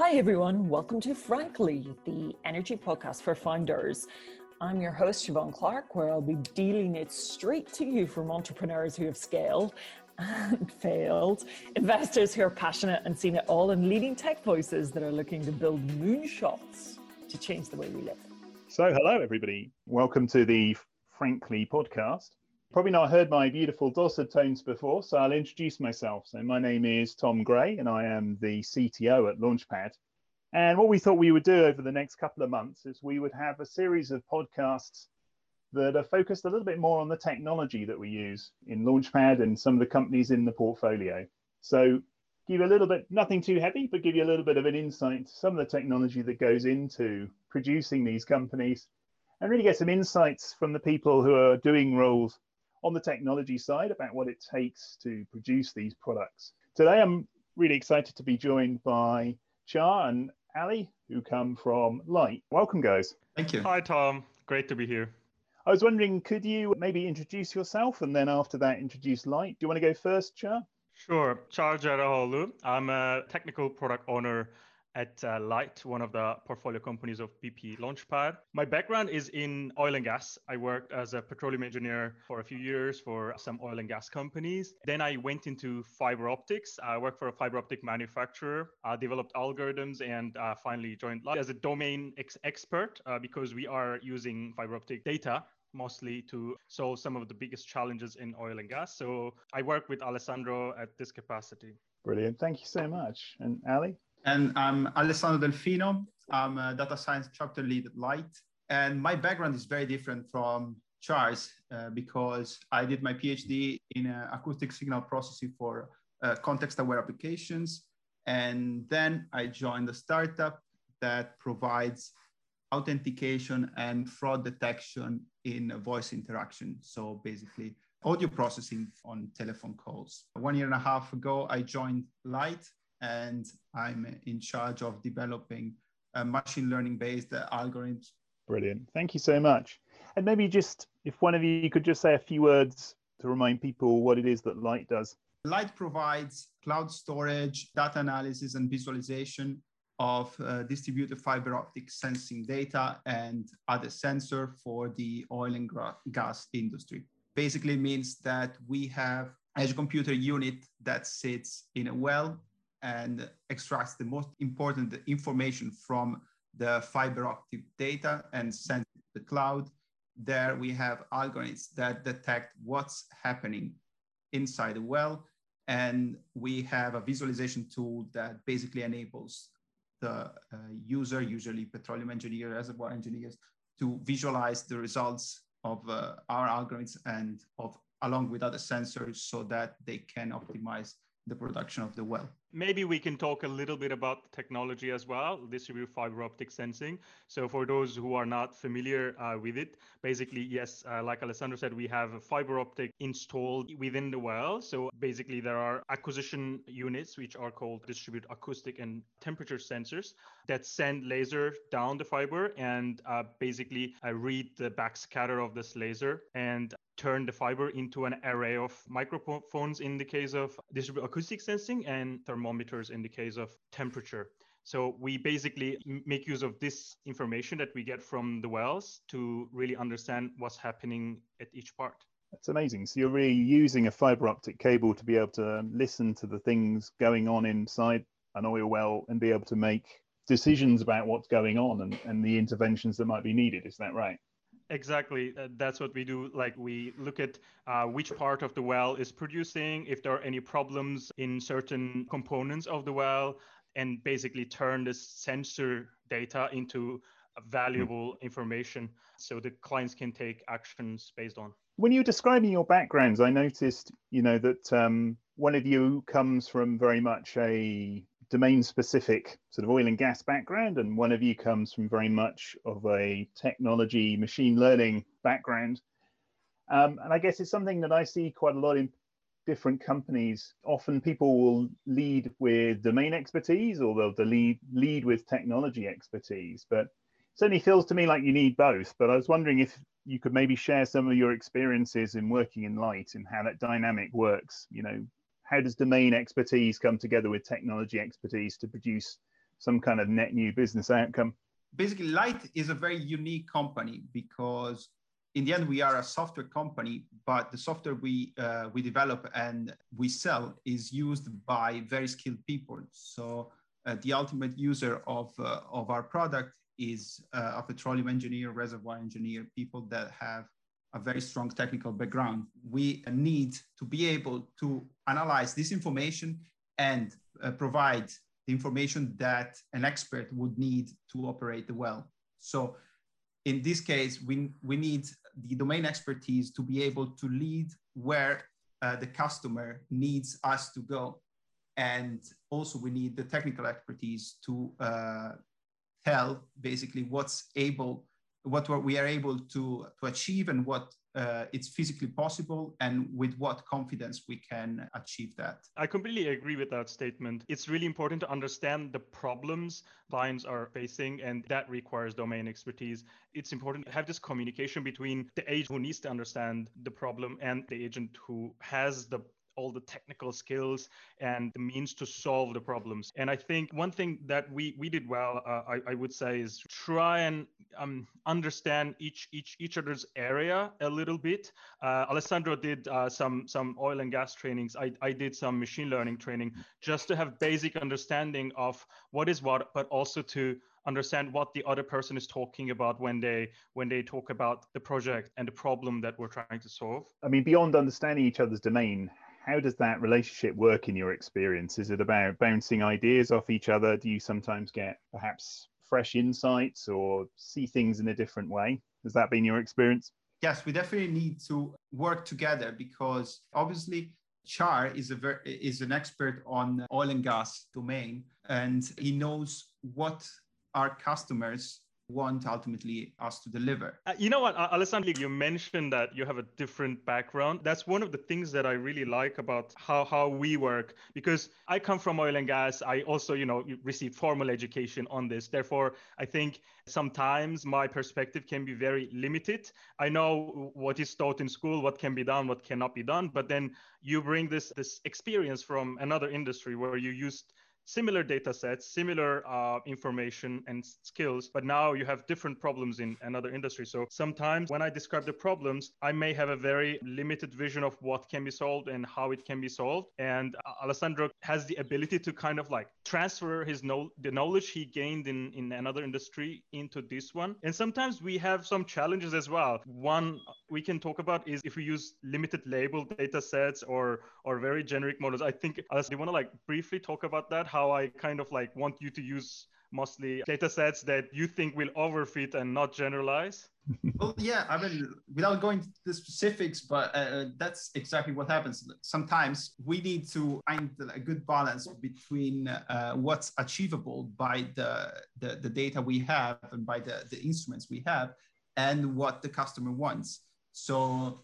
Hi, everyone. Welcome to Frankly, the energy podcast for founders. I'm your host, Siobhan Clark, where I'll be dealing it straight to you from entrepreneurs who have scaled and failed, investors who are passionate and seen it all, and leading tech voices that are looking to build moonshots to change the way we live. So, hello, everybody. Welcome to the Frankly podcast. Probably not heard my beautiful dulcet tones before, so I'll introduce myself. So, my name is Tom Gray, and I am the CTO at Launchpad. And what we thought we would do over the next couple of months is we would have a series of podcasts that are focused a little bit more on the technology that we use in Launchpad and some of the companies in the portfolio. So, give you a little bit, nothing too heavy, but give you a little bit of an insight to some of the technology that goes into producing these companies and really get some insights from the people who are doing roles on the technology side about what it takes to produce these products. Today, I'm really excited to be joined by Char and Ali, who come from Lytt. Welcome, guys. Thank you. Hi, Tom. Great to be here. I was wondering, could you maybe introduce yourself and then after that introduce Lytt? Do you want to go first, Char? Sure. Char Jaraholu. I'm a technical product owner at uh, Lytt, one of the portfolio companies of BP Launchpad. My background is in oil and gas. I worked as a petroleum engineer for a few years for some oil and gas companies. Then I went into fiber optics. I worked for a fiber optic manufacturer, uh, developed algorithms, and uh, finally joined Lytt as a domain ex- expert uh, because we are using fiber optic data mostly to solve some of the biggest challenges in oil and gas. So I work with Alessandro at this capacity. Brilliant. Thank you so much. And Ali? And I'm Alessandro Delfino. I'm a data science chapter lead at Lytt. And my background is very different from Charles uh, because I did my PhD in uh, acoustic signal processing for uh, context aware applications. And then I joined a startup that provides authentication and fraud detection in voice interaction. So basically, audio processing on telephone calls. One year and a half ago, I joined Lytt and I'm in charge of developing a machine learning based algorithms. Brilliant. Thank you so much. And maybe just if one of you could just say a few words to remind people what it is that Lytt does. Lytt provides cloud storage, data analysis, and visualization of uh, distributed fiber optic sensing data and other sensor for the oil and gas industry. Basically means that we have edge computer unit that sits in a well and extracts the most important information from the fiber optic data and sends it to the cloud. There we have algorithms that detect what's happening inside the well. And we have a visualization tool that basically enables the uh, user, usually petroleum engineer, reservoir engineers, to visualize the results of uh, our algorithms and of along with other sensors so that they can optimize the production of the well. Maybe we can talk a little bit about the technology as well, distributed fiber optic sensing. So for those who are not familiar uh, with it, basically, yes, uh, like Alessandro said, we have a fiber optic installed within the well. So basically there are acquisition units, which are called distributed acoustic and temperature sensors that send laser down the fiber and uh, basically uh, read the backscatter of this laser and turn the fiber into an array of microphones in the case of distributed acoustic sensing and thermometers in the case of temperature. So we basically make use of this information that we get from the wells to really understand what's happening at each part. That's amazing. So you're really using a fiber optic cable to be able to listen to the things going on inside an oil well and be able to make decisions about what's going on and, and the interventions that might be needed. Is that right? Exactly. Uh, that's what we do. Like we look at uh, which part of the well is producing, if there are any problems in certain components of the well, and basically turn this sensor data into valuable information so the clients can take actions based on. When you were describing your backgrounds, I noticed, you know, that um, one of you comes from very much a domain specific sort of oil and gas background, and one of you comes from very much of a technology, machine learning background. Um, and I guess it's something that I see quite a lot in different companies. Often people will lead with domain expertise or they'll lead, lead with technology expertise. But it certainly feels to me like you need both. But I was wondering if you could maybe share some of your experiences in working in Lytt and how that dynamic works. You know, how does domain expertise come together with technology expertise to produce some kind of net new business outcome? Basically, Lytt is a very unique company because in the end we are a software company but the software we uh, we develop and we sell is used by very skilled people so uh, the ultimate user of uh, of our product is uh, a petroleum engineer reservoir engineer people that have a very strong technical background we need to be able to analyze this information and uh, provide the information that an expert would need to operate the well so in this case, we, we need the domain expertise to be able to lead where uh, the customer needs us to go. And also we need the technical expertise to uh, tell basically what's able, what we are able to, to achieve and what uh, it's physically possible and with what confidence we can achieve that. I completely agree with that statement. It's really important to understand the problems clients are facing, and that requires domain expertise. It's important to have this communication between the agent who needs to understand the problem and the agent who has the all the technical skills and the means to solve the problems. And I think one thing that we we did well, uh, I, I would say, is try and um, understand each each each other's area a little bit. Uh, Alessandro did uh, some some oil and gas trainings. I I did some machine learning training just to have basic understanding of what is what, but also to understand what the other person is talking about when they when they talk about the project and the problem that we're trying to solve i mean beyond understanding each other's domain how does that relationship work in your experience? Is it about bouncing ideas off each other? Do you sometimes get perhaps fresh insights or see things in a different way? Has that been your experience? Yes, we definitely need to work together because obviously Char is a ver- is an expert on oil and gas domain and he knows what our customers want ultimately us to deliver. Uh, you know what, Alessandro, you mentioned that you have a different background. That's one of the things that I really like about how, how we work because I come from oil and gas. I also, you know, received formal education on this. Therefore, I think sometimes my perspective can be very limited. I know what is taught in school, what can be done, what cannot be done, but then you bring this this experience from another industry where you used similar data sets, similar uh, information and skills, but now you have different problems in another industry. So sometimes when I describe the problems, I may have a very limited vision of what can be solved and how it can be solved. And uh, Alessandro has the ability to kind of like transfer his know the knowledge he gained in, in another industry into this one. And sometimes we have some challenges as well. One we can talk about is if we use limited label data sets or or very generic models. I think uh, do you want to like briefly talk about that? How I kind of like want you to use mostly data sets that you think will overfit and not generalize? well, yeah, I mean, without going to the specifics, but uh, that's exactly what happens. Sometimes we need to find a good balance between uh, what's achievable by the, the, the, data we have and by the, the instruments we have and what the customer wants. So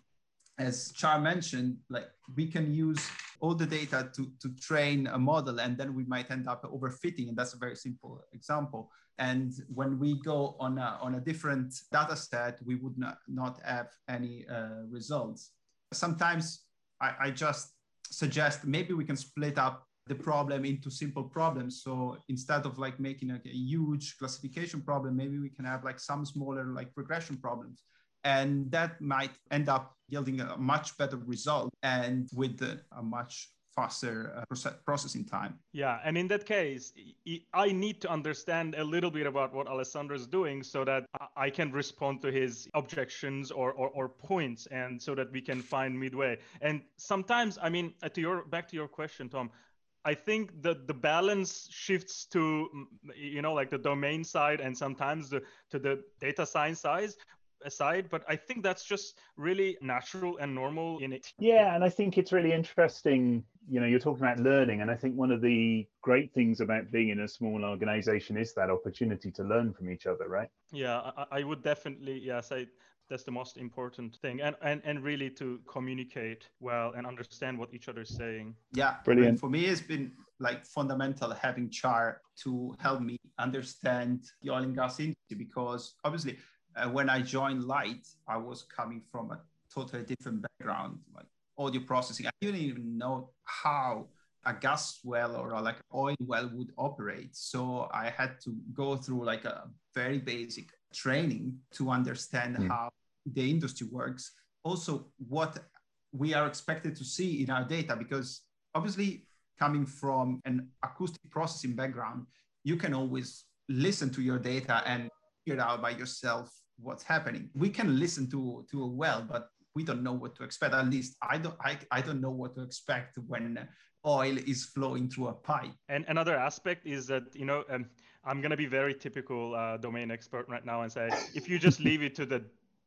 as Char mentioned, like we can use all the data to, to train a model and then we might end up overfitting. And that's a very simple example. And when we go on a, on a different data set, we would not, not have any uh, results. Sometimes I, I just suggest maybe we can split up the problem into simple problems. So instead of like making a, a huge classification problem, maybe we can have like some smaller like regression problems and that might end up yielding a much better result and with a much faster uh, processing time. Yeah, and in that case, I need to understand a little bit about what Alessandro is doing so that I can respond to his objections or, or, or, points, and so that we can find midway. And sometimes, I mean, uh, to your back to your question, Tom. I think that the balance shifts to you know like the domain side and sometimes the, to the data science side aside but i think that's just really natural and normal in it. Yeah and i think it's really interesting you know you're talking about learning and i think one of the great things about being in a small organization is that opportunity to learn from each other right? Yeah i, I would definitely yeah say that's the most important thing and, and and really to communicate well and understand what each other is saying. Yeah brilliant. for me it's been like fundamental having char to help me understand the oil and gas industry because obviously uh, when I joined Lytt, I was coming from a totally different background. Like audio processing. I didn't even know how a gas well or a, like oil well would operate. So I had to go through like a very basic training to understand mm. how the industry works. Also, what we are expected to see in our data, because obviously coming from an acoustic processing background, you can always listen to your data and figure out by yourself what's happening. We can listen to, to a well, but we don't know what to expect. At least I don't I, I don't know what to expect when oil is flowing through a pipe. And another aspect is that you know um, I'm gonna be very typical uh, domain expert right now and say if you just leave it to the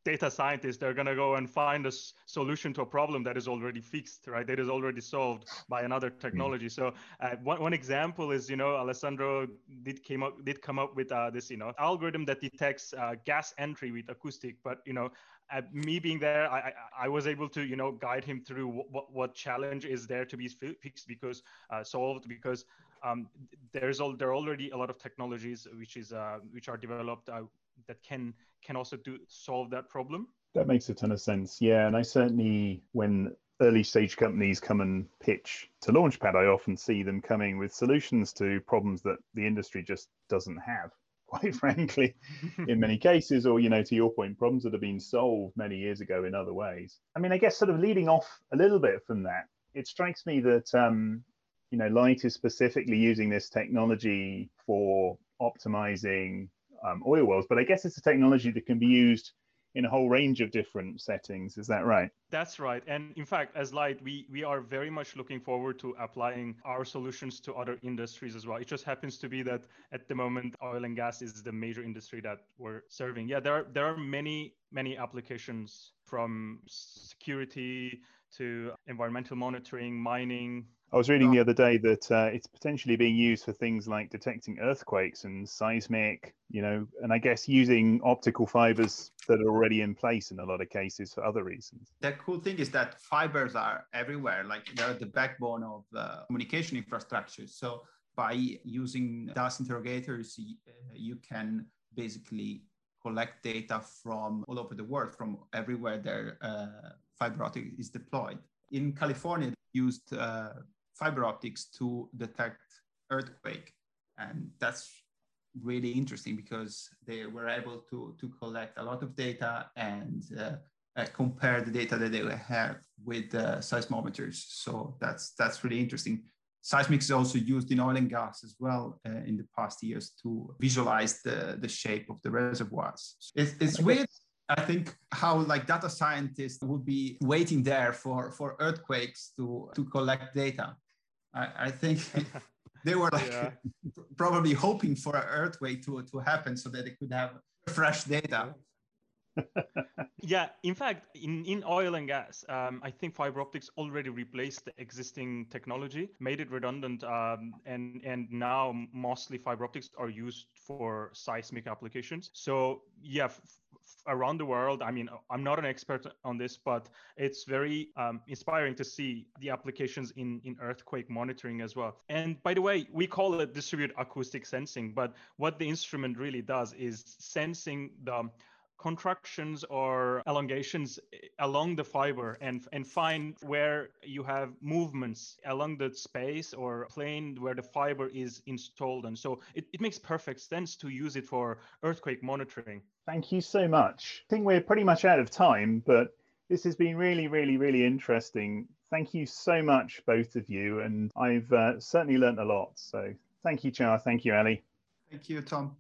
data scientists they're going to go and find a s- solution to a problem that is already fixed right? That is already solved by another hmm. technology. So uh, one, one example is you know alessandro did came up did come up with uh, this you know algorithm that detects uh, gas entry with acoustic. But you know uh, me being there I, I, I was able to you know guide him through what, what challenge is there to be fixed because uh, solved because um, there's all there are already a lot of technologies which is uh, which are developed that can can also do solve that problem. That makes a ton of sense. Yeah, and I certainly when early stage companies come and pitch to Launchpad, I often see them coming with solutions to problems that the industry just doesn't have. Quite frankly, in many cases, or you know, to your point, problems that have been solved many years ago in other ways. I mean, I guess sort of leading off a little bit from that, it strikes me that um, you know, Lytt is specifically using this technology for optimizing um, oil wells, but I guess it's a technology that can be used in a whole range of different settings. Is that right? That's right. And in fact, as Lytt, we, we are very much looking forward to applying our solutions to other industries as well. It just happens to be that at the moment, oil and gas is the major industry that we're serving. Yeah, there are, there are many, many applications from security to environmental monitoring, mining, I was reading the other day that uh, it's potentially being used for things like detecting earthquakes and seismic, you know, and I guess using optical fibers that are already in place in a lot of cases for other reasons. The cool thing is that fibers are everywhere, like they're the backbone of uh, communication infrastructure. So by using DAS interrogators, you can basically collect data from all over the world, from everywhere their uh, fiber optic is deployed. In California, they used uh, fiber optics to detect earthquake. And that's really interesting because they were able to, to collect a lot of data and uh, uh, compare the data that they have with uh, seismometers. So that's that's really interesting. Seismic is also used in oil and gas as well uh, in the past years to visualize the, the shape of the reservoirs. It's, it's weird I think how like data scientists would be waiting there for, for earthquakes to, to collect data. I, I think they were like yeah. probably hoping for an earthquake to, to happen so that they could have fresh data. Yeah, in fact, in, in oil and gas, um, I think fiber optics already replaced the existing technology, made it redundant, um, and and now mostly fiber optics are used for seismic applications. So yeah, f- around the world. I mean, I'm not an expert on this, but it's very um, inspiring to see the applications in, in earthquake monitoring as well. And by the way, we call it distributed acoustic sensing, but what the instrument really does is sensing the contractions or elongations along the fiber and and find where you have movements along the space or plane where the fiber is installed. And so it, it makes perfect sense to use it for earthquake monitoring. Thank you so much. I think we're pretty much out of time but this has been really really really interesting. Thank you so much both of you and i've uh, certainly learned a lot. So thank you char. Thank you ali. Thank you tom.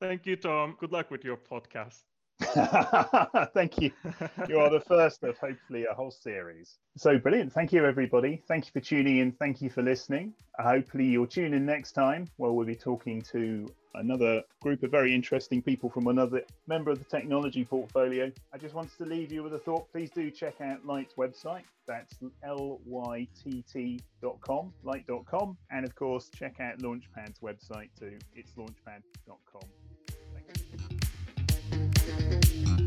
Thank you, Tom. Good luck with your podcast. Thank you. You are the first of hopefully a whole series. So brilliant. Thank you, everybody. Thank you for tuning in. Thank you for listening. Hopefully, you'll tune in next time where we'll be talking to another group of very interesting people from another member of the technology portfolio. I just wanted to leave you with a thought. Please do check out Lytt's website. That's lytt.com, light.com. And of course, check out Launchpad's website too. It's launchpad.com. Thank you.